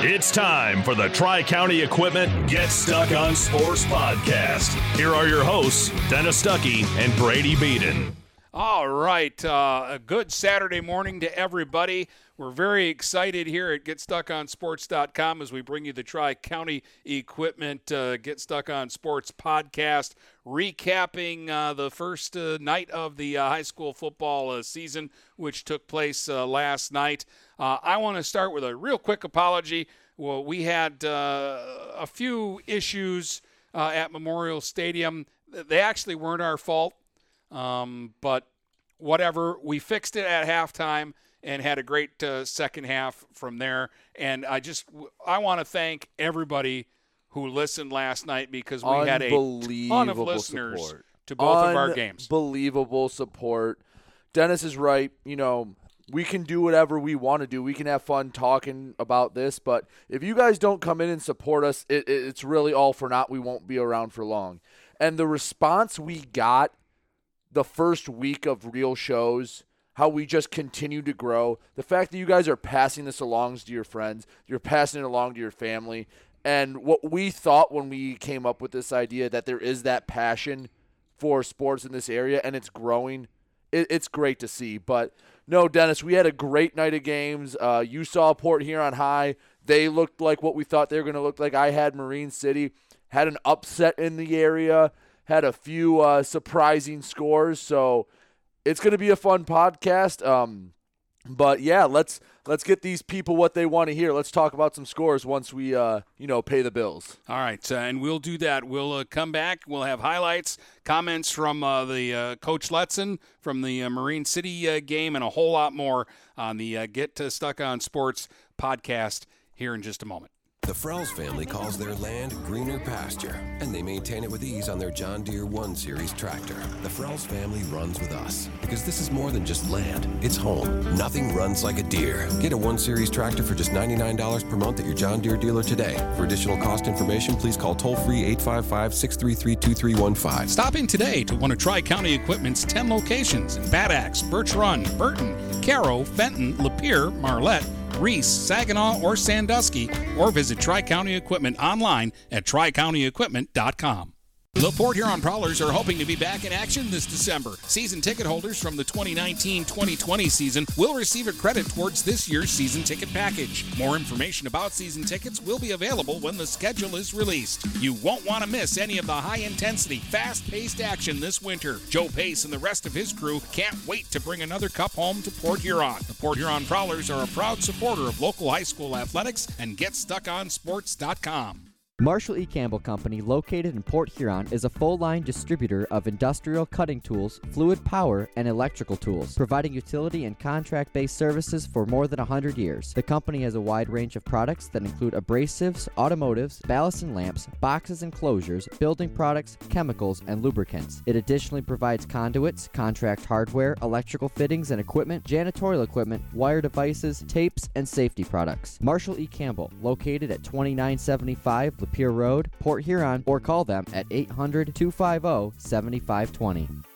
It's time for the Tri County Equipment Get Stuck on Sports podcast. Here are your hosts, Dennis Stuckey and Brady Beaton. All right. Uh, a good Saturday morning to everybody. We're very excited here at GetStuckOnSports.com as we bring you the Tri County Equipment uh, Get Stuck on Sports podcast, recapping uh, the first uh, night of the uh, high school football uh, season, which took place uh, last night. I want to start with a real quick apology. Well, we had a few issues at Memorial Stadium. They actually weren't our fault. Um, but whatever, we fixed it at halftime and had a great uh, second half from there. And I just I want to thank everybody who listened last night because we had a ton of listeners support. to both of our games. Unbelievable support. Dennis is right. You know, we can do whatever we want to do. We can have fun talking about this, but if you guys don't come in and support us, it, it, it's really all for naught. We won't be around for long. And the response we got the first week of real shows, how we just continue to grow. The fact that you guys are passing this along to your friends, you're passing it along to your family. And what we thought when we came up with this idea that there is that passion for sports in this area and it's growing, it, it's great to see. But no, Dennis, we had a great night of games. Uh, you saw Port Huron High. They looked like what we thought they were going to look like. I had Marine City, had an upset in the area had a few uh, surprising scores. So it's going to be a fun podcast. Um, but yeah, let's let's get these people what they want to hear. Let's talk about some scores once we uh, you know pay the bills. All right, uh, and we'll do that. We'll uh, come back. We'll have highlights, comments from uh, the uh, coach Letson from the uh, Marine City game, and a whole lot more on the Get Stuck on Sports podcast here in just a moment. The Frells family calls their land greener pasture, and they maintain it with ease on their John Deere 1 Series tractor. The Frells family runs with us because this is more than just land, it's home. Nothing runs like a Deere. Get a 1 Series tractor for just $99 per month at your John Deere dealer today. For additional cost information, please call toll free 855 633 2315. Stop in today to one of Tri County Equipment's 10 locations in Bad Axe, Birch Run, Burton, Caro, Fenton, Lapeer, Marlette, Reese, Saginaw, or Sandusky, or visit Tri County Equipment online at tricountyequipment.com. The Port Huron Prowlers are hoping to be back in action this December. Season ticket holders from the 2019-2020 season will receive a credit towards this year's season ticket package. More information about season tickets will be available when the schedule is released. You won't want to miss any of the high-intensity, fast-paced action this winter. Joe Pace and the rest of his crew can't wait to bring another cup home to Port Huron. The Port Huron Prowlers are a proud supporter of local high school athletics and GetStuckOnSports.com. Marshall E. Campbell Company, located in Port Huron, is a full line distributor of industrial cutting tools, fluid power, and electrical tools, providing utility and contract based services for more than 100 years. The company has a wide range of products that include abrasives, automotives, ballast and lamps, boxes and closures, building products, chemicals, and lubricants. It additionally provides conduits, contract hardware, electrical fittings and equipment, janitorial equipment, wire devices, tapes, and safety products. Marshall E. Campbell, located at 2975 Lapeer Road, Port Huron, or call them at 800 250 7520.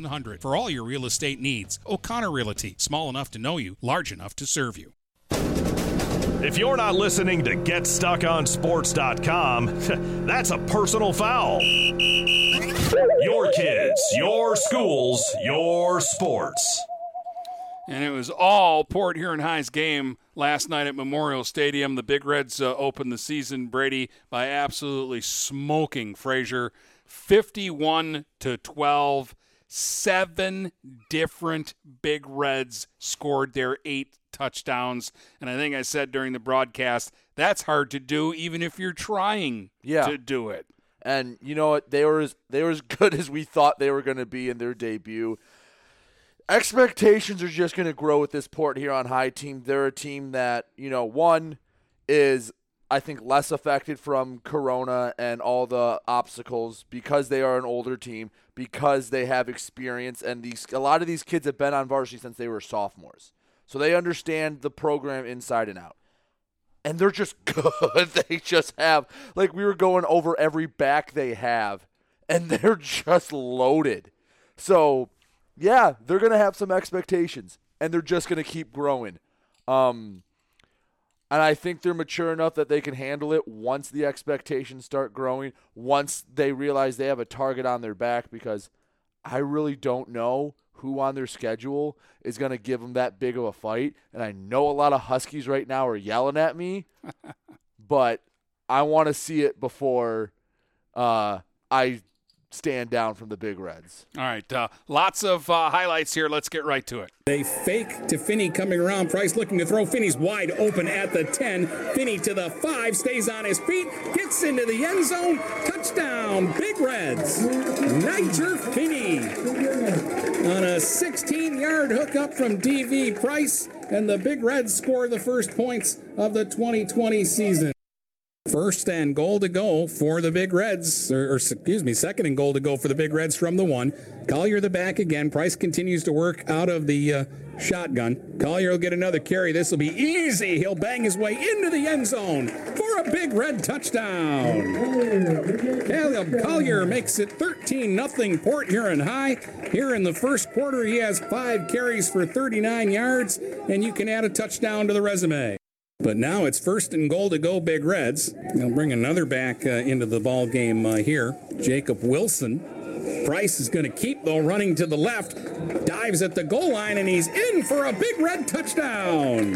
700 for all your real estate needs. O'Connor Realty, small enough to know you, large enough to serve you. If you're not listening to GetStuckOnSports.com, that's a personal foul. Your kids, your schools, your sports. And it was all Port Huron High's game last night at Memorial Stadium. The Big Reds uh, opened the season, Brady, by absolutely smoking Fraser, 51 to 12 seven different Big Reds scored their eight touchdowns. And I think I said during the broadcast, that's hard to do even if you're trying yeah. to do it. And you know what? They were as they were as good as we thought they were going to be in their debut. Expectations are just going to grow with this Port Huron High team. They're a team that, you know, one is I think, less affected from Corona and all the obstacles because they are an older team, because they have experience, and these a lot of these kids have been on varsity since they were sophomores, so they understand the program inside and out. And they're just good. they just have like we were going over every back they have, and they're just loaded. So, yeah, they're gonna have some expectations, and they're just gonna keep growing. Um, and I think they're mature enough that they can handle it once the expectations start growing, once they realize they have a target on their back, because I really don't know who on their schedule is going to give them that big of a fight. And I know a lot of Huskies right now are yelling at me, but I want to see it before uh, I stand down from the Big Reds. All right, uh, lots of uh, highlights here. Let's get right to it. They fake to Finney coming around. Price looking to throw. Finney's wide open at the 10. Finney to the 5, stays on his feet, gets into the end zone. Touchdown, Big Reds. Niger Finney on a 16 yard hookup from DV Price, and the Big Reds score the first points of the 2020 season. First and goal to go for the Big Reds, or, or, excuse me, second and goal to go for the Big Reds from the one. Collier the back again. Price continues to work out of the uh, shotgun. Collier will get another carry. This will be easy. He'll bang his way into the end zone for a Big Red touchdown. Caleb Collier makes it 13 0 Port Huron High. Here in the first quarter, he has five carries for 39 yards, and you can add a touchdown to the resume. But now it's first and goal to go Big Reds. They'll bring another back uh, into the ball game uh, here. Jacob Wilson. Price is going to keep though running to the left. Dives at the goal line and he's in for a Big Red touchdown.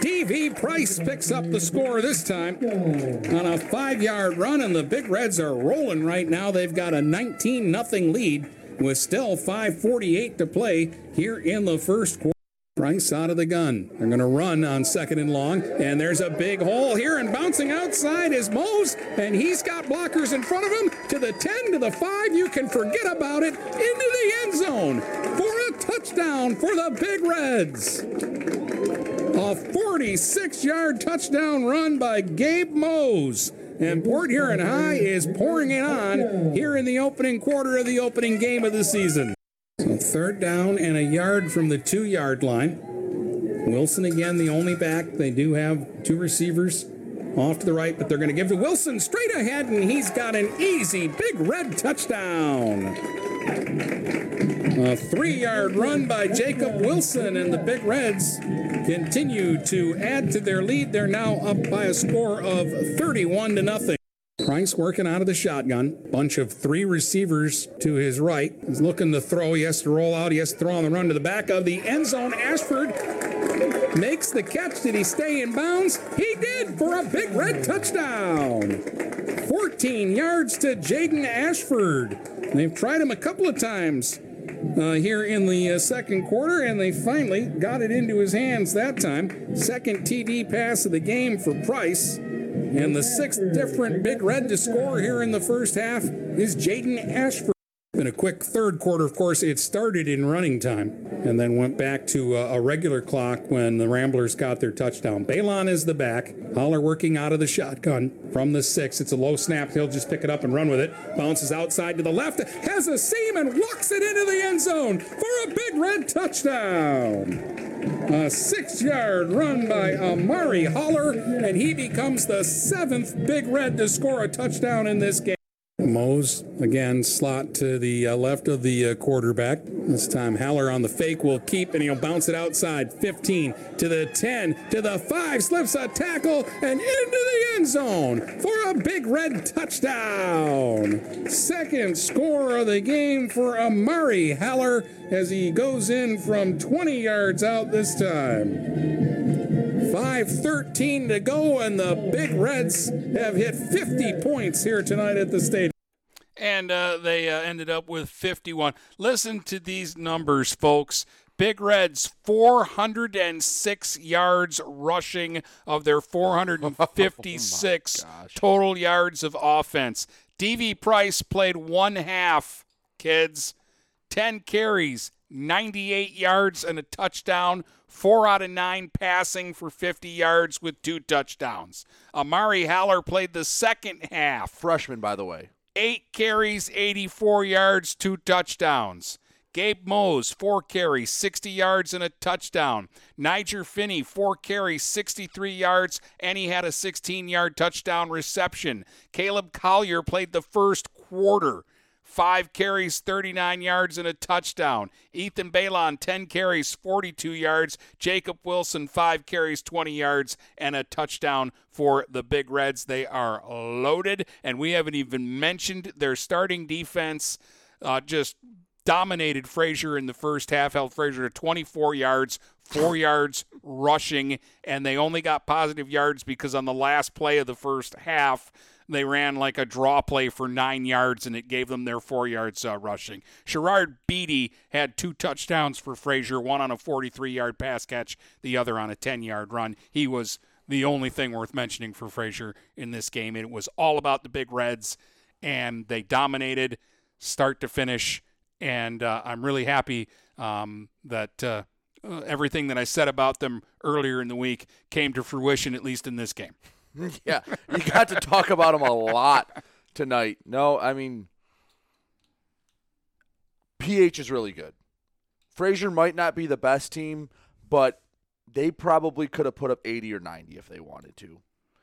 DV Price picks up the score this time on a five yard run, and the Big Reds are rolling right now. They've got a 19 0 lead with still 5.48 to play here in the first quarter. Price out of the gun. They're going to run on second and long. And there's a big hole here, and bouncing outside is Mose, and he's got blockers in front of him to the 10, to the 5. You can forget about it. Into the end zone for a touchdown for the Big Reds. A 46 yard touchdown run by Gabe Mose. And Port Huron High is pouring it on here in the opening quarter of the opening game of the season. Third down and a yard from the two yard line. Wilson again, the only back. They do have two receivers off to the right, but they're going to give to Wilson straight ahead, and he's got an easy big red touchdown. A three yard run by Jacob Wilson, and the Big Reds continue to add to their lead. They're now up by a score of 31 to nothing. Price working out of the shotgun. Bunch of three receivers to his right. He's looking to throw. He has to roll out. He has to throw on the run to the back of the end zone. Ashford makes the catch. Did he stay in bounds? He did for a big red touchdown. 14 yards to Jaden Ashford. They've tried him a couple of times uh, here in the uh, second quarter, and they finally got it into his hands that time. Second TD pass of the game for Price. And the sixth different Big Red to score here in the first half is Jaden Ashford. A quick third quarter, of course, it started in running time and then went back to a, a regular clock when the Ramblers got their touchdown. Balon is the back. Holler working out of the shotgun from the six. It's a low snap. He'll just pick it up and run with it. Bounces outside to the left. Has a seam and walks it into the end zone for a big red touchdown. A six yard run by Amari Holler, and he becomes the seventh Big Red to score a touchdown in this game. Mose again slot to the uh, left of the uh, quarterback. This time Haller on the fake will keep and he'll bounce it outside. 15 to the 10 to the 5 slips a tackle and into the end zone for a big red touchdown. Second score of the game for Amari Haller as he goes in from 20 yards out this time. 5.13 to go, and the Big Reds have hit 50 points here tonight at the stadium. And uh, they uh, ended up with 51. Listen to these numbers, folks. Big Reds, 406 yards rushing of their 456 Oh total yards of offense. DV Price played one half, kids. 10 carries, 98 yards, and a touchdown four out of nine passing for 50 yards with two touchdowns. Amari Haller played the second half. Freshman, by the way. Eight carries, 84 yards, two touchdowns. Gabe Mose, four carries, 60 yards, and a touchdown. Niger Finney, four carries, 63 yards, and he had a 16 yard touchdown reception. Caleb Collier played the first quarter. Five carries, 39 yards, and a touchdown. Ethan Balon, 10 carries, 42 yards. Jacob Wilson, five carries, 20 yards, and a touchdown for the Big Reds. They are loaded, and we haven't even mentioned their starting defense. Uh, just dominated Fraser in the first half, held Fraser to 24 yards, four yards rushing, and they only got positive yards because on the last play of the first half, they ran like a draw play for nine yards, and it gave them their four yards uh, rushing. Sherrard Beatty had two touchdowns for Fraser, one on a 43 yard pass catch, the other on a 10 yard run. He was the only thing worth mentioning for Fraser in this game. It was all about the Big Reds, and they dominated start to finish and uh, I'm really happy um, that uh, uh, everything that I said about them earlier in the week came to fruition, at least in this game. yeah, you got to talk about them a lot tonight. No, I mean, PH is really good. Fraser might not be the best team, but they probably could have put up 80 or 90 if they wanted to.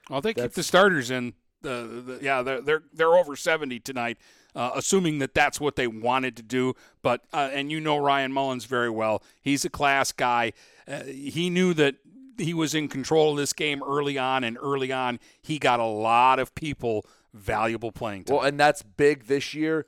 Well, they That's, keep the starters in. The, the, yeah, they're, they're they're over 70 tonight uh, assuming that that's what they wanted to do. But uh, and you know Ryan Mullins very well. He's a class guy. Uh, he knew that he was in control of this game early on, and early on he got a lot of people valuable playing time. Well, and that's big this year.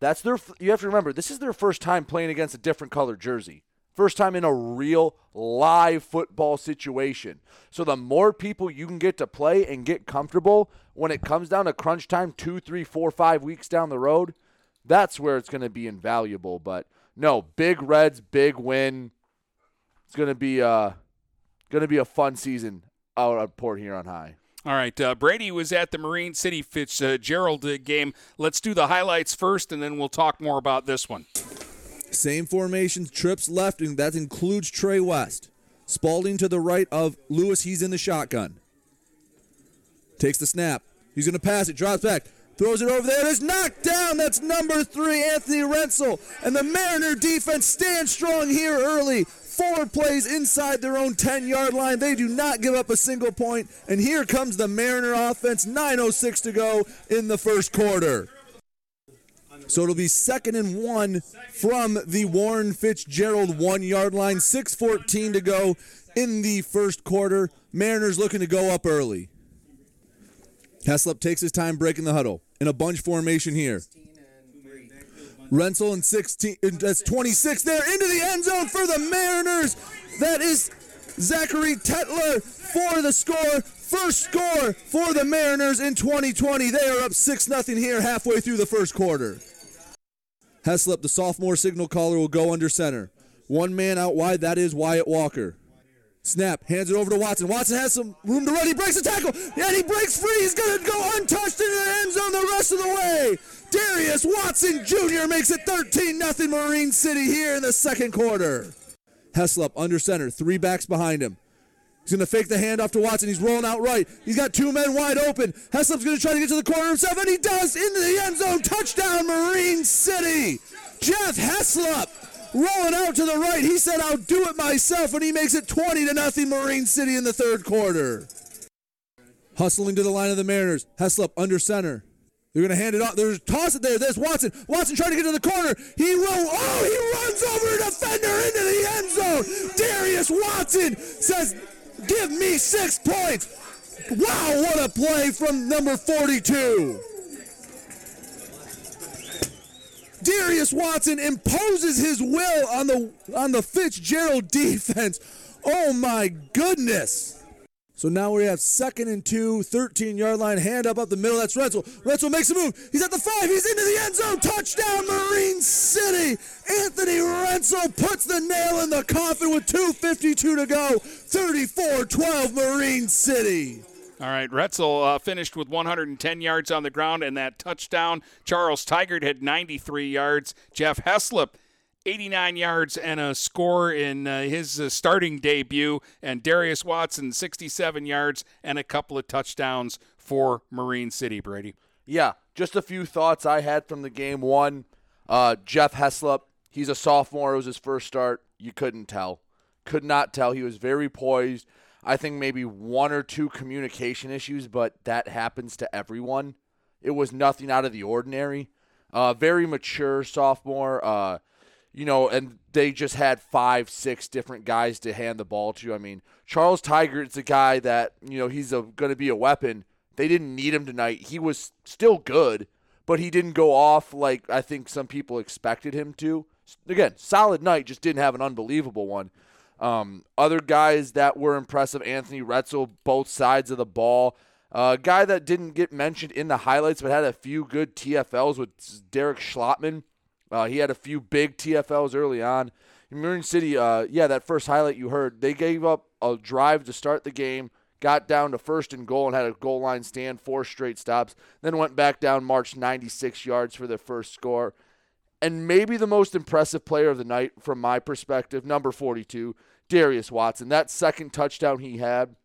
That's their. You have to remember this is their first time playing against a different color jersey. First time in a real live football situation. So the more people you can get to play and get comfortable when it comes down to crunch time, two, three, four, five weeks down the road, that's where it's going to be invaluable. But no, big Reds, big win. It's going to be uh going to be a fun season out at Port Huron High. All right, uh, Brady was at the Marine City Fitzgerald uh, game. Let's do the highlights first, and then we'll talk more about this one. Same formation, trips left, and that includes Trey West. Spalding to the right of Lewis. He's in the shotgun. Takes the snap. He's going to pass it. Drops back. Throws it over there. It's knocked down. That's number three, Anthony Rentzel. And the Mariner defense stands strong here early. Four plays inside their own 10 yard line. They do not give up a single point. And here comes the Mariner offense. 9.06 to go in the first quarter. So it'll be second and one from the Warren Fitzgerald one yard line. 6.14 to go in the first quarter. Mariners looking to go up early. Heslop takes his time breaking the huddle in a bunch formation here. Rentzel and 16, that's 26 there into the end zone for the Mariners. That is Zachary Tetler for the score. First score for the Mariners in 2020. They are up 6 0 here halfway through the first quarter. Heslop, the sophomore signal caller, will go under center. One man out wide, that is Wyatt Walker. Snap, hands it over to Watson. Watson has some room to run. He breaks the tackle, and he breaks free. He's going to go untouched into the end zone the rest of the way. Darius Watson Jr. makes it 13 0 Marine City here in the second quarter. Heslop under center, three backs behind him. He's going to fake the handoff to Watson. He's rolling out right. He's got two men wide open. Heslop's going to try to get to the corner himself, and he does into the end zone. Touchdown, Marine City. Jeff Heslop rolling out to the right. He said, I'll do it myself, and he makes it 20 to nothing Marine City in the third quarter. Hustling to the line of the Mariners. Heslop under center. They're going to hand it off. There's toss it there. There's Watson. Watson trying to get to the corner. He will. Oh, he runs over a defender into the end zone. Darius Watson says, Give me six points. Wow, what a play from number 42. Darius Watson imposes his will on the on the Fitzgerald defense. Oh my goodness. So now we have second and two, 13 yard line, hand up up the middle. That's Rentzel. Rentzel makes a move. He's at the five. He's into the end zone. Touchdown, Marine City. Anthony Rentzel puts the nail in the coffin with 2.52 to go. 34 12, Marine City. All right, Rentzel uh, finished with 110 yards on the ground and that touchdown. Charles Tigert had 93 yards. Jeff Heslop 89 yards and a score in uh, his uh, starting debut, and Darius Watson 67 yards and a couple of touchdowns for Marine City. Brady. Yeah, just a few thoughts I had from the game. One, uh, Jeff Heslop, he's a sophomore. It was his first start. You couldn't tell. Could not tell. He was very poised. I think maybe one or two communication issues, but that happens to everyone. It was nothing out of the ordinary. Uh, very mature sophomore. You know, and they just had five, six different guys to hand the ball to. I mean, Charles Tigert is a guy that you know he's going to be a weapon. They didn't need him tonight. He was still good, but he didn't go off like I think some people expected him to. Again, solid night, just didn't have an unbelievable one. Um, other guys that were impressive, Anthony Rentzel, both sides of the ball. A uh, guy that didn't get mentioned in the highlights but had a few good TFLs with Derek Schlottman. Uh, he had a few big TFLs early on. Marine City, uh, yeah, that first highlight you heard, they gave up a drive to start the game, got down to first and goal and had a goal line stand, four straight stops, then went back down, marched 96 yards for their first score. And maybe the most impressive player of the night from my perspective, number 42, Darius Watson. That second touchdown he had,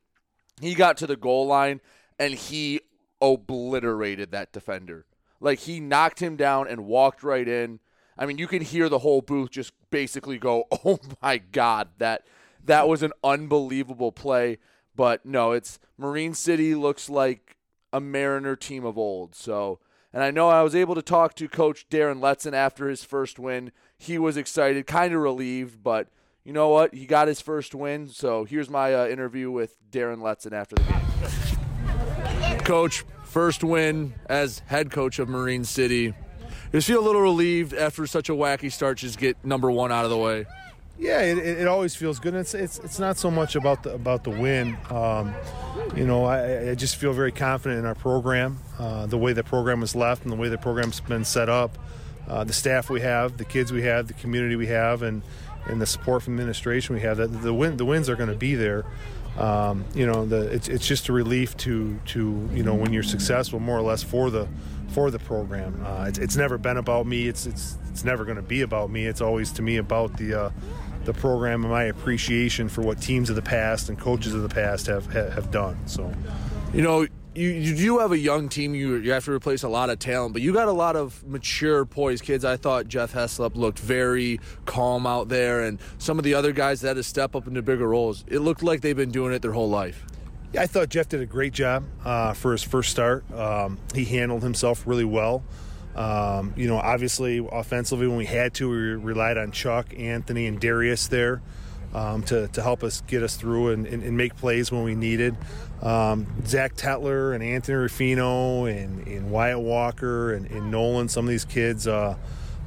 he got to the goal line and he obliterated that defender. Like he knocked him down and walked right in. I mean, you can hear the whole booth just basically go, "Oh my god, that that was an unbelievable play." But no, it's Marine City looks like a Mariner team of old. So, and I know I was able to talk to Coach Darren Letson after his first win. He was excited, kind of relieved, but you know what? He got his first win. So here's my uh, interview with Darren Letson after the game. Coach, first win as head coach of Marine City. You feel a little relieved after such a wacky start, just get number one out of the way. Yeah, it, it always feels good. It's, it's it's not so much about the about the win. Um, you know, I, I, just feel very confident in our program, uh, the way the program was left, and the way the program's been set up, uh, the staff we have, the kids we have, the community we have, and and the support from administration we have. That the win the wins are going to be there. Um, you know, the, it's it's just a relief to to you know when you're successful, more or less for the for the program. Uh, it's, it's never been about me. It's it's it's never going to be about me. It's always to me about the uh, the program and my appreciation for what teams of the past and coaches of the past have have done. So, you know. You, you do have a young team. You you have to replace a lot of talent, but you got a lot of mature, poised kids. I thought Jeff Heslop looked very calm out there, and some of the other guys that had to step up into bigger roles. It looked like they've been doing it their whole life. I thought Jeff did a great job uh, for his first start. Um, he handled himself really well. Um, you know, obviously, offensively, when we had to, we relied on Chuck, Anthony, and Darius there um, to, to help us get us through and, and, and make plays when we needed. Um, Zach Tetler and Anthony Rufino and, and Wyatt Walker and, and, Nolan, some of these kids, uh,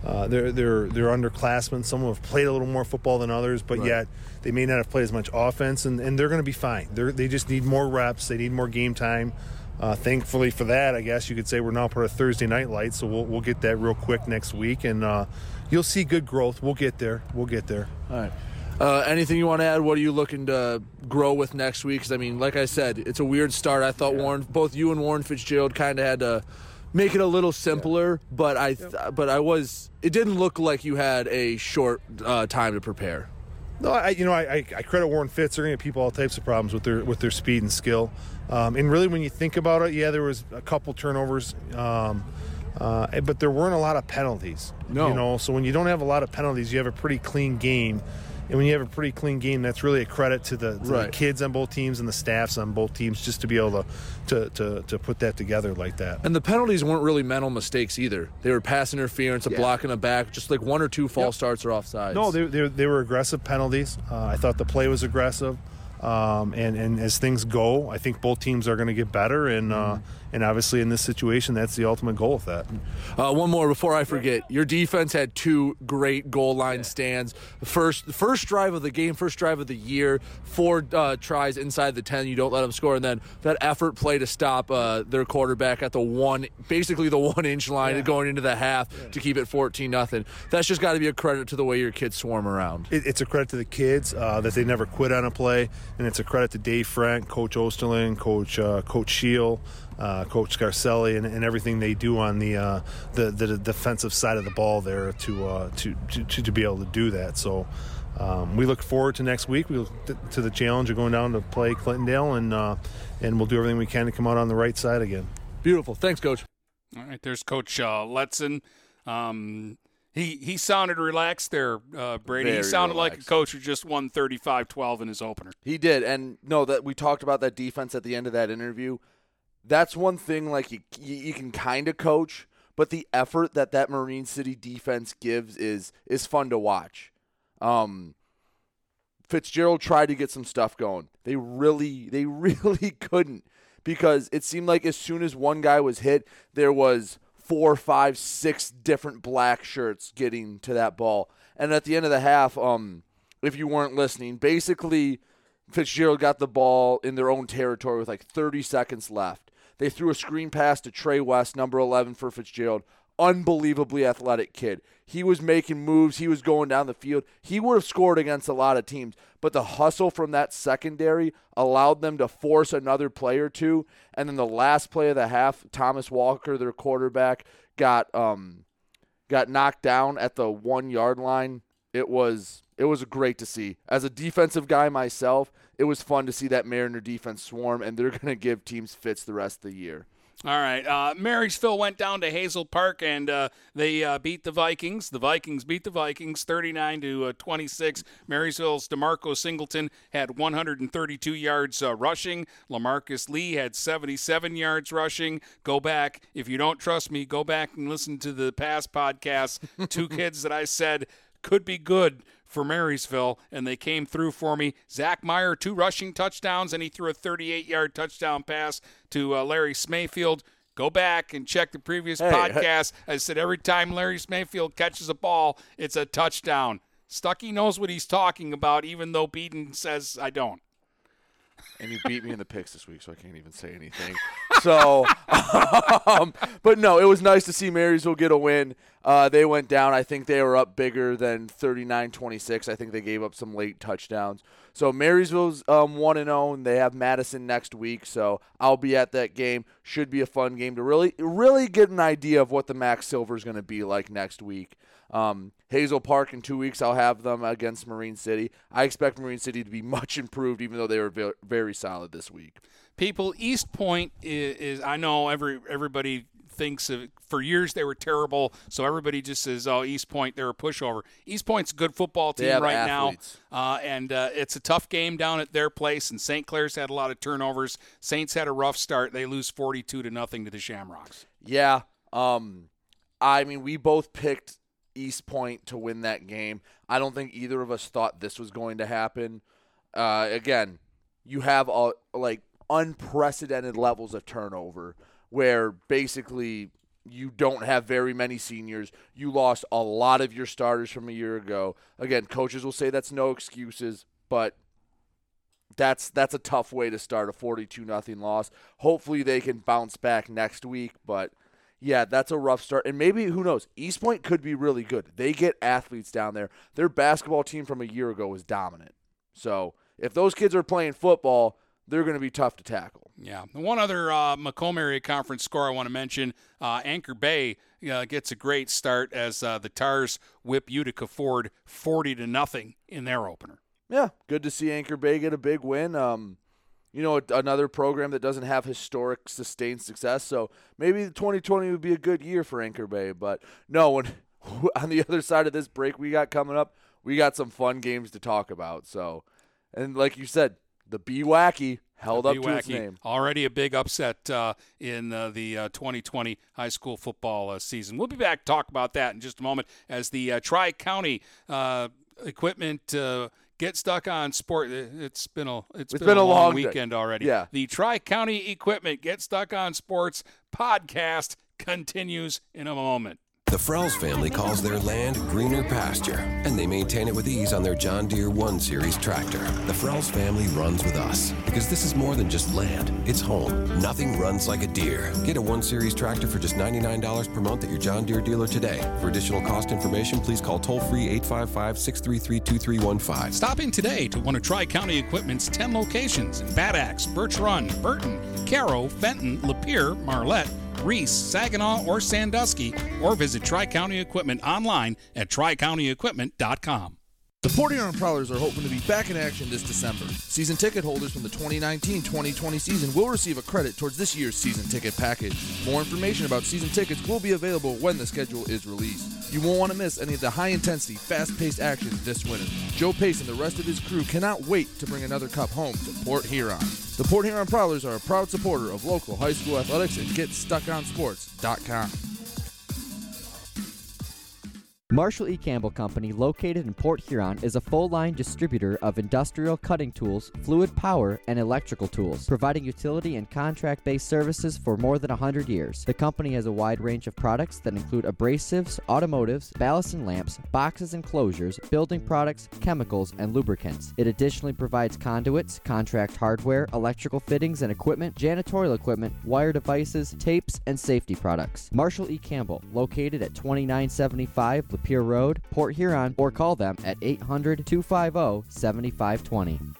uh, they're, they're, they're underclassmen. Some have played a little more football than others, but right. yet they may not have played as much offense, and, and they're going to be fine. They're, they just need more reps. They need more game time. Uh, thankfully for that, I guess you could say we're now part of Thursday Night Lights, so we'll, we'll get that real quick next week, and uh, you'll see good growth. We'll get there. We'll get there. All right. Uh, anything you want to add? What are you looking to grow with next week? Because I mean, like I said, it's a weird start. I thought yeah. Warren, both you and Warren Fitzgerald, kind of had to make it a little simpler. Yeah. But I, th- but I was. It didn't look like you had a short uh, time to prepare. No, I you know I, I credit Warren Fitz. They're going to people all types of problems with their with their speed and skill. Um, and really, when you think about it, yeah, there was a couple turnovers, um, uh, but there weren't a lot of penalties. No, you know, so when you don't have a lot of penalties, you have a pretty clean game. And when you have a pretty clean game, that's really a credit to the, to right. the kids on both teams and the staffs on both teams just to be able to, to, to, to, put that together like that. And the penalties weren't really mental mistakes either. They were pass interference, a yeah. block in the back, just like one or two false yep. starts or offsides. No, they, they, they were aggressive penalties. Uh, I thought the play was aggressive. Um, and, and as things go, I think both teams are going to get better. And uh, mm-hmm. And obviously in this situation, that's the ultimate goal of that. Uh, one more before I forget. Your defense had two great goal line yeah. stands. First, first drive of the game, first drive of the year, four uh, tries inside the ten. You don't let them score, and then that effort play to stop uh, their quarterback at the one, basically the one inch line, yeah. going into the half yeah. to keep it fourteen nothing. That's just got to be a credit to the way your kids swarm around. It, it's a credit to the kids uh, that they never quit on a play and it's a credit to Dave Frank, Coach Osterlin, Coach uh, Coach Shield, uh, Coach Scarcelli, and, and, everything they do on the, uh, the, the defensive side of the ball there to uh, to, to, to be able to do that. So. Um, we look forward to next week. We look to the challenge of going down to play Clintondale, and uh, and we'll do everything we can to come out on the right side again. Beautiful. Thanks, Coach. All right, there's Coach uh, Letson. Um, he he sounded relaxed there, uh, Brady. Very he sounded relaxed. like a coach who just won 35-12 in his opener. He did, and no, that we talked about that defense at the end of that interview. That's one thing, like you you, can kind of coach, but the effort that that Marine City defense gives is is fun to watch. Um, Fitzgerald tried to get some stuff going. They really, they really couldn't because it seemed like as soon as one guy was hit, there was four, five, six different black shirts getting to that ball. And at the end of the half, um, if you weren't listening, basically Fitzgerald got the ball in their own territory with like 30 seconds left. They threw a screen pass to Trey West, number 11 for Fitzgerald. Unbelievably athletic kid. He was making moves. He was going down the field. He would have scored against a lot of teams, but the hustle from that secondary allowed them to force another play or two. And then the last play of the half, Thomas Walker, their quarterback, got um got knocked down at the one yard line. It was it was great to see. As a defensive guy myself, it was fun to see that Mariner defense swarm, and they're going to give teams fits the rest of the year. All right. Uh, Marysville went down to Hazel Park and uh, they uh, beat the Vikings. The Vikings beat the Vikings 39 to uh, 26. Marysville's DeMarco Singleton had 132 yards uh, rushing. Lamarcus Lee had 77 yards rushing. Go back. If you don't trust me, go back and listen to the past podcasts. Two kids that I said could be good for Marysville, and they came through for me. Zach Meyer, two rushing touchdowns, and he threw a 38 yard touchdown pass to uh, Larry Smayfield. Go back and check the previous Hey, podcast. I said every time Larry Smayfield catches a ball, it's a touchdown. Stuckey knows what he's talking about, even though Beaton says I don't. And you beat me in the picks this week, so I can't even say anything. So, um, but no, it was nice to see Marysville get a win. Uh, they went down. I think they were up bigger than 39-26. I think they gave up some late touchdowns. So Marysville's um, one and zero, and they have Madison next week. So I'll be at that game. Should be a fun game to really, really get an idea of what the MAC Silver is going to be like next week. Um, Hazel Park in two weeks, I'll have them against Marine City. I expect Marine City to be much improved, even though they were very solid this week. People, Eastpointe is, is I know every everybody thinks of for years they were terrible, so everybody just says, "Oh, Eastpointe, they're a pushover." Eastpointe's a good football team right athletes. now, uh, and uh, it's a tough game down at their place. And St. Clair's had a lot of turnovers. Saints had a rough start; they lose forty-two to nothing to the Shamrocks. Yeah. Um, I mean, we both picked Eastpointe to win that game. I don't think either of us thought this was going to happen. Uh, again, you have all like unprecedented levels of turnover where basically you don't have very many seniors. You lost a lot of your starters from a year ago. Again, coaches will say that's no excuses, but that's that's a tough way to start a 42 nothing loss. Hopefully they can bounce back next week, but yeah, that's a rough start. And maybe who knows, Eastpointe could be really good. They get athletes down there. Their basketball team from a year ago was dominant. So, if those kids are playing football, they're going to be tough to tackle. Yeah. The one other uh, Macomb area conference score I want to mention: uh, Anchor Bay uh, gets a great start as uh, the Tars whip Utica Ford forty to nothing in their opener. Yeah, good to see Anchor Bay get a big win. Um, you know, another program that doesn't have historic sustained success. So maybe 2020 would be a good year for Anchor Bay. But no, when, on the other side of this break we got coming up, we got some fun games to talk about. So, and like you said, the Be Wacky held up Be to its name. Already a big upset uh, in uh, the uh, 2020 high school football uh, season. We'll be back to talk about that in just a moment as the uh, Tri County uh, equipment. Uh, Get stuck on sport. It's been a it's It's been, a long, long weekend already. Yeah. The Tri County Equipment Get Stuck on Sports podcast continues in a moment. The Frells family calls their land greener pasture, and they maintain it with ease on their John Deere 1 Series tractor. The Frells family runs with us because this is more than just land, it's home. Nothing runs like a Deere. Get a 1 Series tractor for just $99 per month at your John Deere dealer today. For additional cost information, please call toll free 855 633 2315. Stop in today to one of Tri County Equipment's 10 locations in Bad Axe, Birch Run, Burton, Caro, Fenton, Lapeer, Marlette, Reese, Saginaw, or Sandusky, or visit Tri County Equipment online at tricountyequipment.com. The Port Huron Prowlers are hoping to be back in action this December. Season ticket holders from the 2019-2020 season will receive a credit towards this year's season ticket package. More information about season tickets will be available when the schedule is released. You won't want to miss any of the high-intensity, fast-paced action this winter. Joe Pace and the rest of his crew cannot wait to bring another cup home to Port Huron. The Port Huron Prowlers are a proud supporter of local high school athletics and GetStuckOnSports.com. Marshall E. Campbell Company, located in Port Huron, is a full line distributor of industrial cutting tools, fluid power, and electrical tools, providing utility and contract based services for more than 100 years. The company has a wide range of products that include abrasives, automotives, ballast and lamps, boxes and closures, building products, chemicals, and lubricants. It additionally provides conduits, contract hardware, electrical fittings and equipment, janitorial equipment, wire devices, tapes, and safety products. Marshall E. Campbell, located at 2975 Lapeer Road, Port Huron, or call them at 800 250 7520.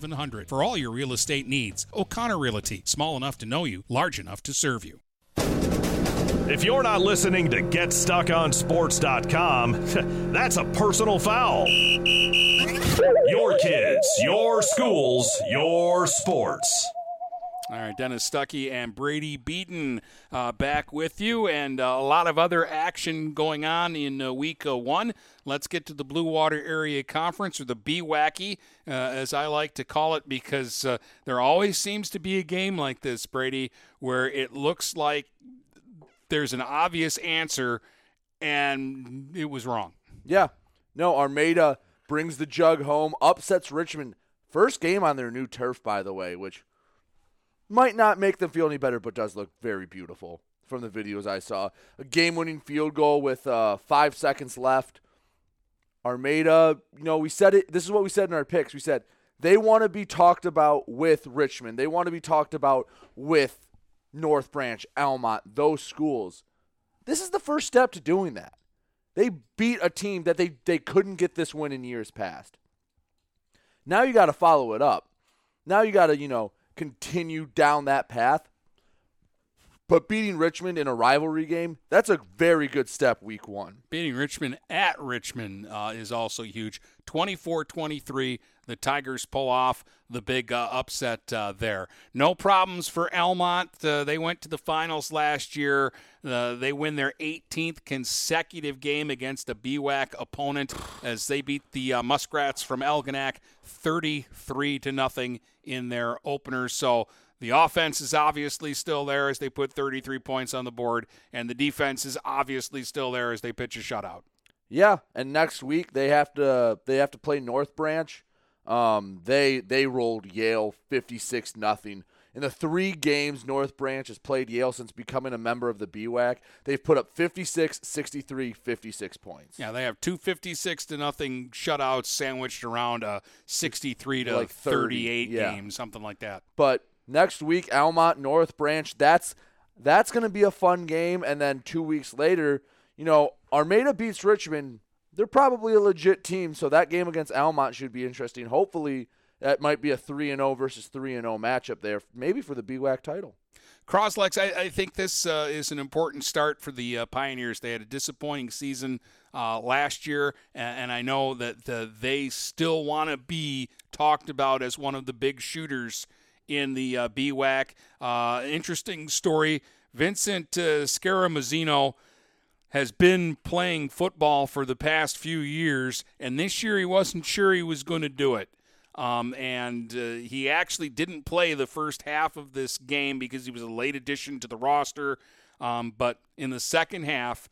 8700 for all your real estate needs. O'Connor Realty, small enough to know you, large enough to serve you. If you're not listening to GetStuckOnSports.com, that's a personal foul. Your kids, your schools, your sports. All right, Dennis Stuckey and Brady Beaton uh, back with you, and uh, a lot of other action going on in uh, week uh, one. Let's get to the Blue Water Area Conference, or the BWACY, uh, as I like to call it, because uh, there always seems to be a game like this, Brady, where it looks like there's an obvious answer, and it was wrong. Yeah. No, Armada brings the jug home, upsets Richmond. First game on their new turf, by the way, which might not make them feel any better, but does look very beautiful from the videos I saw. A game winning field goal with uh, five seconds left. Armada, you know, we said it. This is what we said in our picks. We said they want to be talked about with Richmond, they want to be talked about with North Branch, Almont, those schools. This is the first step to doing that. They beat a team that they, they couldn't get this win in years past. Now you got to follow it up. Now you got to, you know, continue down that path. But beating Richmond in a rivalry game, that's a very good step week one. Beating Richmond at Richmond uh, is also huge. 24 23, the Tigers pull off the big uh, upset uh, there. No problems for Almont. Uh, they went to the finals last year. Uh, they win their 18th consecutive game against a BWAC opponent as they beat the uh, Muskrats from Algonac 33 to nothing in their opener. So the offense is obviously still there as they put 33 points on the board, and the defense is obviously still there as they pitch a shutout. Yeah, and next week they have to they have to play North Branch. Um, they they rolled Yale 56 nothing. In the three games North Branch has played Yale since becoming a member of the BWAC, they've put up 56, 63, 56 points. Yeah, they have two 56 to nothing shutouts sandwiched around a 63 to Like 30, 38 yeah. game, something like that. But next week, Almont North Branch. That's that's going to be a fun game. And then two weeks later, you know, Armada beats Richmond. They're probably a legit team, so that game against Almont should be interesting. Hopefully, that might be a three and zero versus three and zero matchup there, maybe for the BWAC title. Croslex, I, I think this uh, is an important start for the uh, Pioneers. They had a disappointing season uh, last year, and, and I know that uh, they still want to be talked about as one of the big shooters in the uh, BWAC. Uh, interesting story. Vincent uh, has been playing football for the past few years, and this year he wasn't sure he was going to do it. Um, and uh, he actually didn't play the first half of this game because he was a late addition to the roster. Um, but in the second half,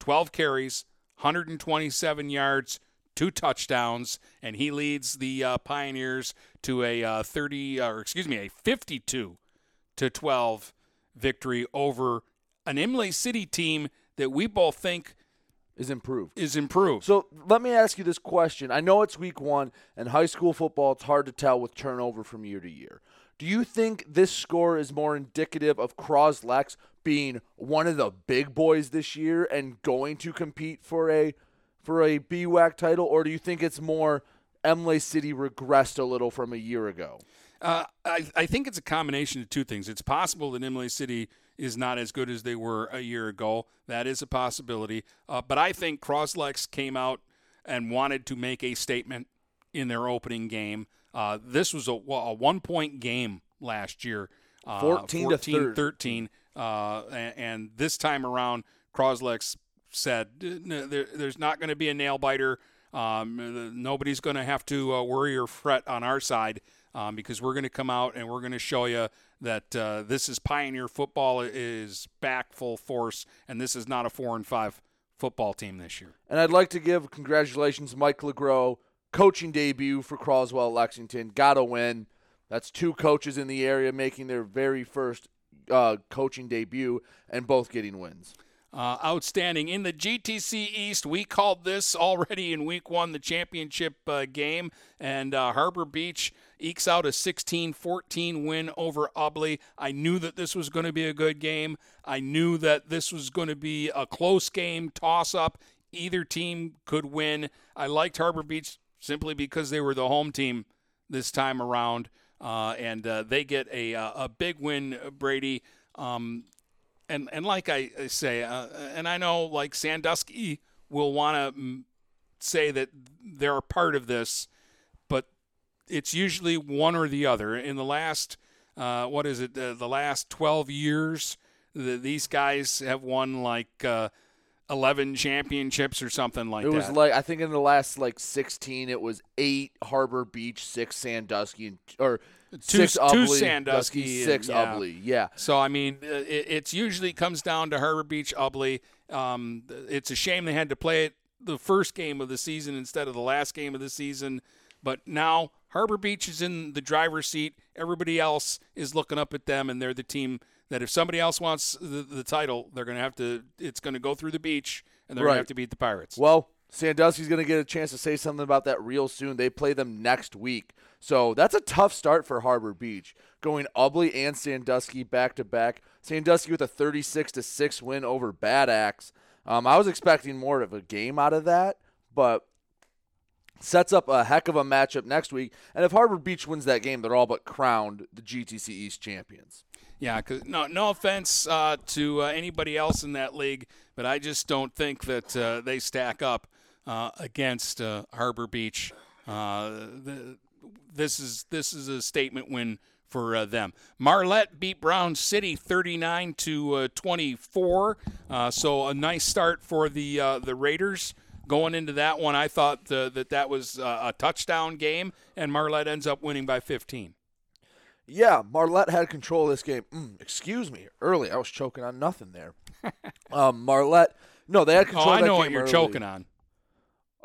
12 carries, 127 yards, two touchdowns, and he leads the uh, Pioneers to a uh, 30, or excuse me, a 52 to 12 victory over an Imlay City team that we both think Is improved. is improved. So let me ask you this question. I know it's week one, and high school football, it's hard to tell with turnover from year to year. Do you think this score is more indicative of Croslex being one of the big boys this year and going to compete for a for a BWAC title, or do you think it's more Imlay City regressed a little from a year ago? Uh, I, I think it's a combination of two things. It's possible that Imlay City is not as good as they were a year ago. That is a possibility. Uh, but I think Croslex came out and wanted to make a statement in their opening game. Uh, this was a, a one point game last year. Uh, 14 to 14 13. Uh, and, and this time around, Croslex said there, there's not going to be a nail biter. Um, nobody's going to have to uh, worry or fret on our side um, because we're going to come out and we're going to show you that uh, this is Pioneer football is back full force, and this is not a four and five football team this year. And I'd like to give congratulations, Mike LeGros, coaching debut for Croswell Lexington. Got to win. That's two coaches in the area making their very first uh, coaching debut and both getting wins. Uh, outstanding. In the GTC East, we called this already in week one, the championship uh, game, and uh, Harbor Beach ekes out a 16 14 win over Ubly. I knew that this was going to be a good game. I knew that this was going to be a close game, toss up. Either team could win. I liked Harbor Beach simply because they were the home team this time around, uh, and uh, they get a, uh, a big win, Brady. Um, and and like I I say, uh, and I know like Sandusky will want to say that they're a part of this, but it's usually one or the other. In the last, uh, what is it? Uh, the last twelve years, the, these guys have won like uh, eleven championships or something like that. It that. was like I think in the last like 16, it was eight Harbor Beach, six Sandusky, and, or Two- six two Ubly, Sandusky, six yeah. Ubly. Yeah, So I mean, uh, it, it's usually comes down to Harbor Beach Ubly. Um, it's a shame they had to play it the first game of the season instead of the last game of the season. But now Harbor Beach is in the driver's seat. Everybody else is looking up at them, and they're the team that if somebody else wants the, the title, they're going to have to. It's going to go through the beach, and they're going to have to beat the Pirates. Well, Sandusky's going to get a chance to say something about that real soon. They play them next week. So that's a tough start for Harbor Beach. Going Ubly and Sandusky back to back. Sandusky with a 36 to 6 win over Bad Axe. Um, I was expecting more of a game out of that, but sets up a heck of a matchup next week. And if Harbor Beach wins that game, they're all but crowned the GTC East champions. Yeah, cause no, no offense uh, to uh, anybody else in that league, but I just don't think that uh, they stack up against uh, Harbor Beach. Uh, the, this is this is a statement win for uh, them. Marlette beat Brown City 39 to uh, 24, uh, so a nice start for the uh, the Raiders. Going into that one, I thought uh, that that was uh, a touchdown game, and Marlette ends up winning by 15. Yeah, Marlette had control of this game. Mm, excuse me, early. I was choking on nothing there. um, Marlette, no, they had control. Oh, of I know what you're choking on.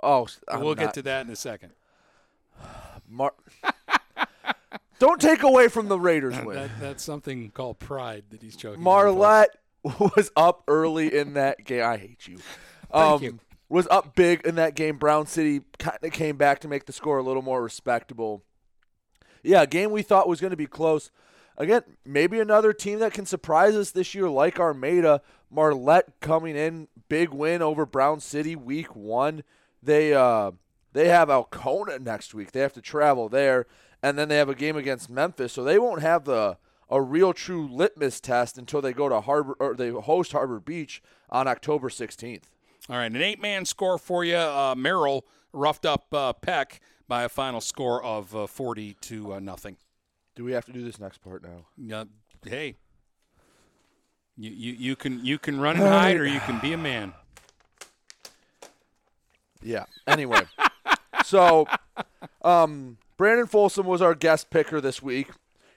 Oh, I'm we'll not- get to that in a second. Mar- Don't take away from the Raiders win. That, that's something called pride that he's choking. Marlette was up early in that game. I hate you. Um, you. Was up big in that game. Brown City kind of came back to make the score a little more respectable. Yeah, game we thought was going to be close. Again, maybe another team that can surprise us this year, like Armada. Marlette coming in, big win over Brown City week one. They uh, they have Alcona next week. They have to travel there, and then they have a game against Memphis, so they won't have the a real true litmus test until they go to Harbor or they host Harbor Beach on October 16th. All right, an eight-man score for you. Uh, Merrill roughed up uh, Peck by a final score of uh, 40 to uh, nothing. Do we have to do this next part now? Uh, hey, you, you you can you can run and hide, or you can be a man. Yeah. Anyway, so um, Brandon Folsom was our guest picker this week.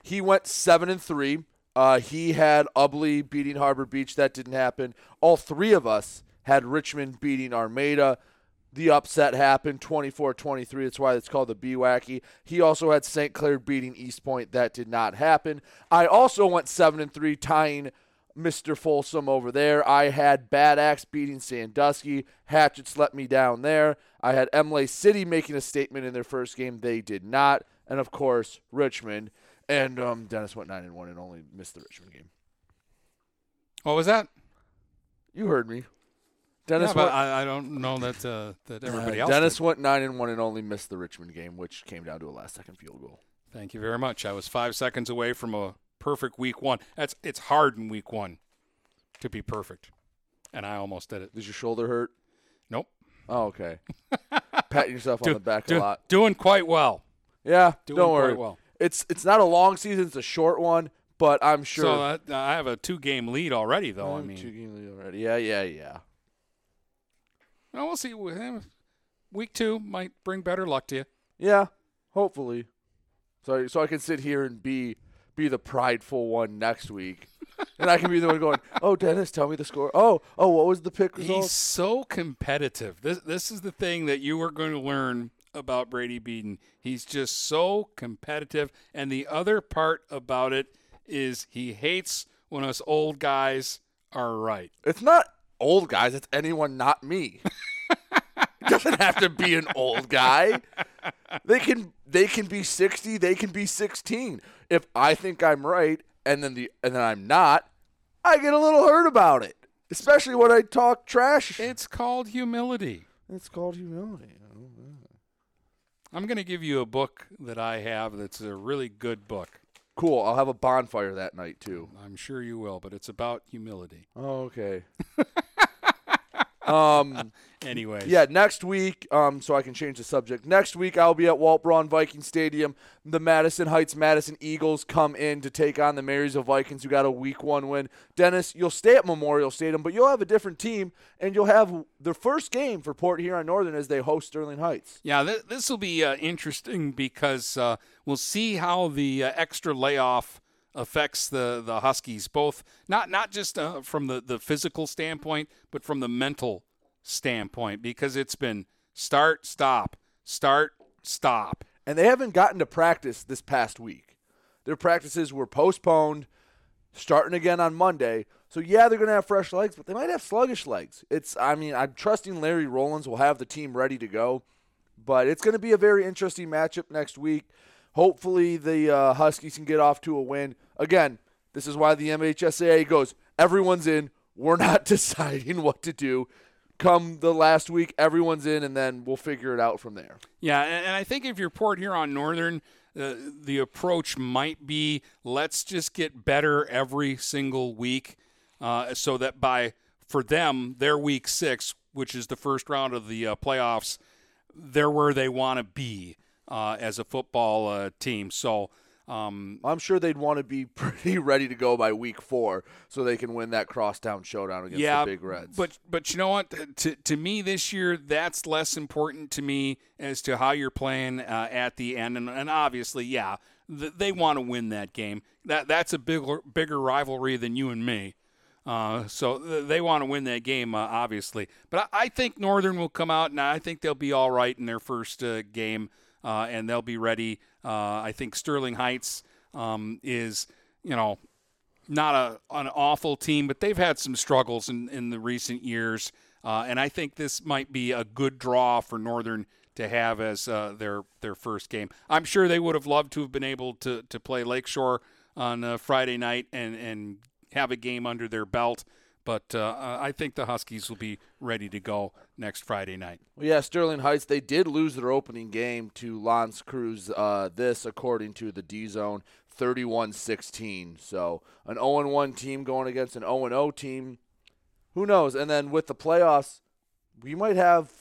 He went seven and three. Uh, he had Ubly beating Harbor Beach. That didn't happen. All three of us had Richmond beating Armada. The upset happened 24 23. That's why it's called the B Wacky. He also had St. Clair beating Eastpointe. That did not happen. I also went 7 and 3, tying Mr. Folsom over there. I had Bad Axe beating Sandusky. Hatchets let me down there. I had Imlay City making a statement in their first game. They did not. And of course, Richmond. And um, Dennis went 9 and 1 and only missed the Richmond game. What was that? You heard me. Dennis yeah, but went, I, I don't know that uh, that everybody uh, else. Dennis did. went 9 and 1 and only missed the Richmond game, which came down to a last second field goal. Thank you very much. I was five seconds away from a perfect week one. That's it's hard in week one to be perfect, and I almost did it. Does your shoulder hurt? Nope. Oh, okay. Patting yourself on the back do- a lot. Doing quite well. Yeah, Doing don't quite worry. well. It's it's not a long season; it's a short one. But I'm sure. So uh, I have a two-game lead already, though. I I'm mean, two game lead already. Yeah, yeah, yeah. well, we'll see. Week two might bring better luck to you. Yeah, hopefully. So so I can sit here and be be the prideful one next week, and I can be the one going, "Oh, Dennis, tell me the score. Oh, oh, what was the pick result? He's so competitive. This this is the thing that you are going to learn about Brady Beaton. He's just so competitive, and the other part about it is he hates when us old guys are right. It's not old guys. It's anyone, not me. doesn't have to be an old guy. They can they can be sixty. They can be sixteen. If I think I'm right, and then the and then I'm not, I get a little hurt about it. Especially when I talk trash. It's called humility. It's called humility. I'm going to give you a book that I have that's a really good book. Cool. I'll have a bonfire that night too. I'm sure you will, but it's about humility. Oh, okay. um. anyway. Yeah, next week, um, so I can change the subject. Next week, I'll be at Walt Braun Viking Stadium. The Madison Heights Madison Eagles come in to take on the Marysville Vikings, who got a week one win. Dennis, you'll stay at Memorial Stadium, but you'll have a different team, and you'll have the first game for Port Huron Northern as they host Sterling Heights. Yeah, th- this will be uh, interesting because uh, we'll see how the uh, extra layoff affects the, the Huskies, both not not just uh, from the, the physical standpoint, but from the mental standpoint, because it's been start, stop, start, stop. And they haven't gotten to practice this past week. Their practices were postponed, starting again on Monday. So yeah, they're going to have fresh legs, but they might have sluggish legs. It's I mean, I'm trusting Larry Rollins will have the team ready to go, but it's going to be a very interesting matchup next week. Hopefully the uh, Huskies can get off to a win. Again, this is why the MHSAA goes, everyone's in. We're not deciding what to do. Come the last week, everyone's in, and then we'll figure it out from there. Yeah, and, I think if you're Port Huron Northern, uh, the approach might be let's just get better every single week, uh, so that by for them their week six, which is the first round of the uh, playoffs, they're where they want to be uh, as a football uh, team. So. Um, I'm sure they'd want to be pretty ready to go by week four so they can win that crosstown showdown against yeah, the Big Reds. But but you know what? To to me this year, that's less important to me as to how you're playing uh, at the end. And, and obviously, yeah, th- they want to win that game. That that's a bigger bigger rivalry than you and me. Uh, so th- they want to win that game, uh, obviously. But I, I think Northern will come out, and I think they'll be all right in their first uh, game, uh, and they'll be ready. Uh, I think Sterling Heights um, is, you know, not a an awful team, but they've had some struggles in, in the recent years, uh, and I think this might be a good draw for Northern to have as uh, their their first game. I'm sure they would have loved to have been able to to play Lakeshore on uh, Friday night and and have a game under their belt, but uh, I think the Huskies will be ready to go next Friday night. Well, yeah, Sterling Heights, they did lose their opening game to L'Anse Creuse. Uh, this, according to the D Zone, 31 16. So an 0 1 team going against an 0 0 team. Who knows? And then with the playoffs, we might have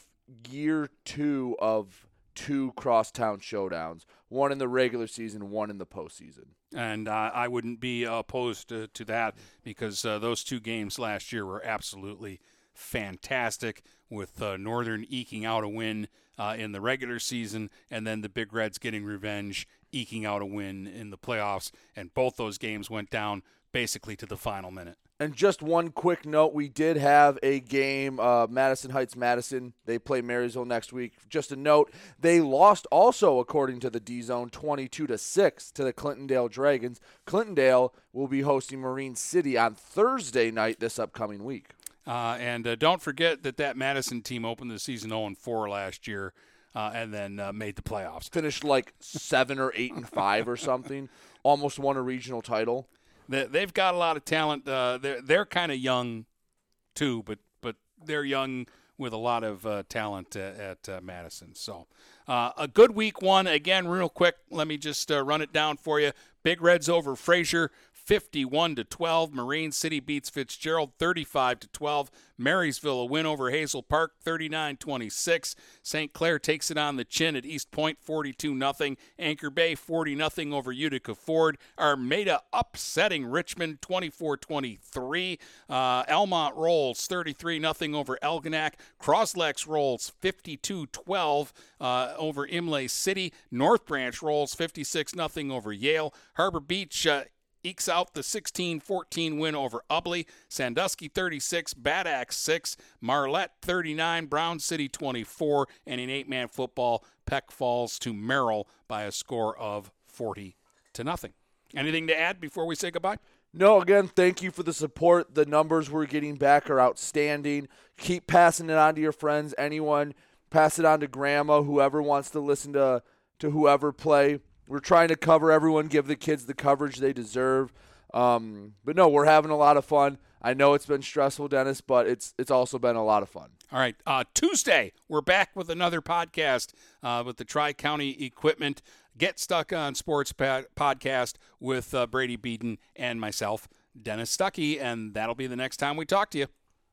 year two of two crosstown showdowns one in the regular season, one in the postseason. And uh, I wouldn't be opposed to, to that because uh, those two games last year were absolutely fantastic, with uh, Northern eking out a win uh, in the regular season, and then the Big Reds getting revenge, eking out a win in the playoffs. And both those games went down basically to the final minute. And just one quick note: we did have a game, uh, Madison Heights, Madison. They play Marysville next week. Just a note: they lost also, according to the D Zone, twenty-two to six to the Clintondale Dragons. Clintondale will be hosting Marine City on Thursday night this upcoming week. Uh, and uh, don't forget that that Madison team opened the season 0 4 last year. Uh, and then uh, made the playoffs. Finished like seven or eight and five or something. Almost won a regional title they, have got a lot of talent. Uh, they're they're kind of young, too, but but they're young with a lot of uh, talent at uh, Madison. So uh, a good week one again. Real quick, let me just uh, run it down for you. Big Reds over Fraser. 51 to 12. Marine City beats Fitzgerald 35 to 12. Marysville a win over Hazel Park 39-26. St. Clair takes it on the chin at Eastpointe 42 0. Anchor Bay 40 0 over Utica Ford. Armada upsetting Richmond 24-23. Uh, Almont rolls 33 0 over Algonac. Croslex rolls 52-12 uh, over Imlay City. North Branch rolls 56 0 over Yale. Harbor Beach uh, ekes out the 16-14 win over Ubly. Sandusky 36, Bad Axe 6, Marlette 39, Brown City 24, and in eight-man football, Peck falls to Merrill by a score of 40 to nothing. Anything to add before we say goodbye? No, again, thank you for the support. The numbers we're getting back are outstanding. Keep passing it on to your friends. Anyone, pass it on to grandma, whoever wants to listen to to whoever play. We're trying to cover everyone, give the kids the coverage they deserve. Um, but no, we're having a lot of fun. I know it's been stressful, Dennis, but it's it's also been a lot of fun. All right, uh, Tuesday we're back with another podcast uh, with the Tri County Equipment Get Stuck on Sports podcast with uh, Brady Beaton and myself, Dennis Stuckey, and that'll be the next time we talk to you.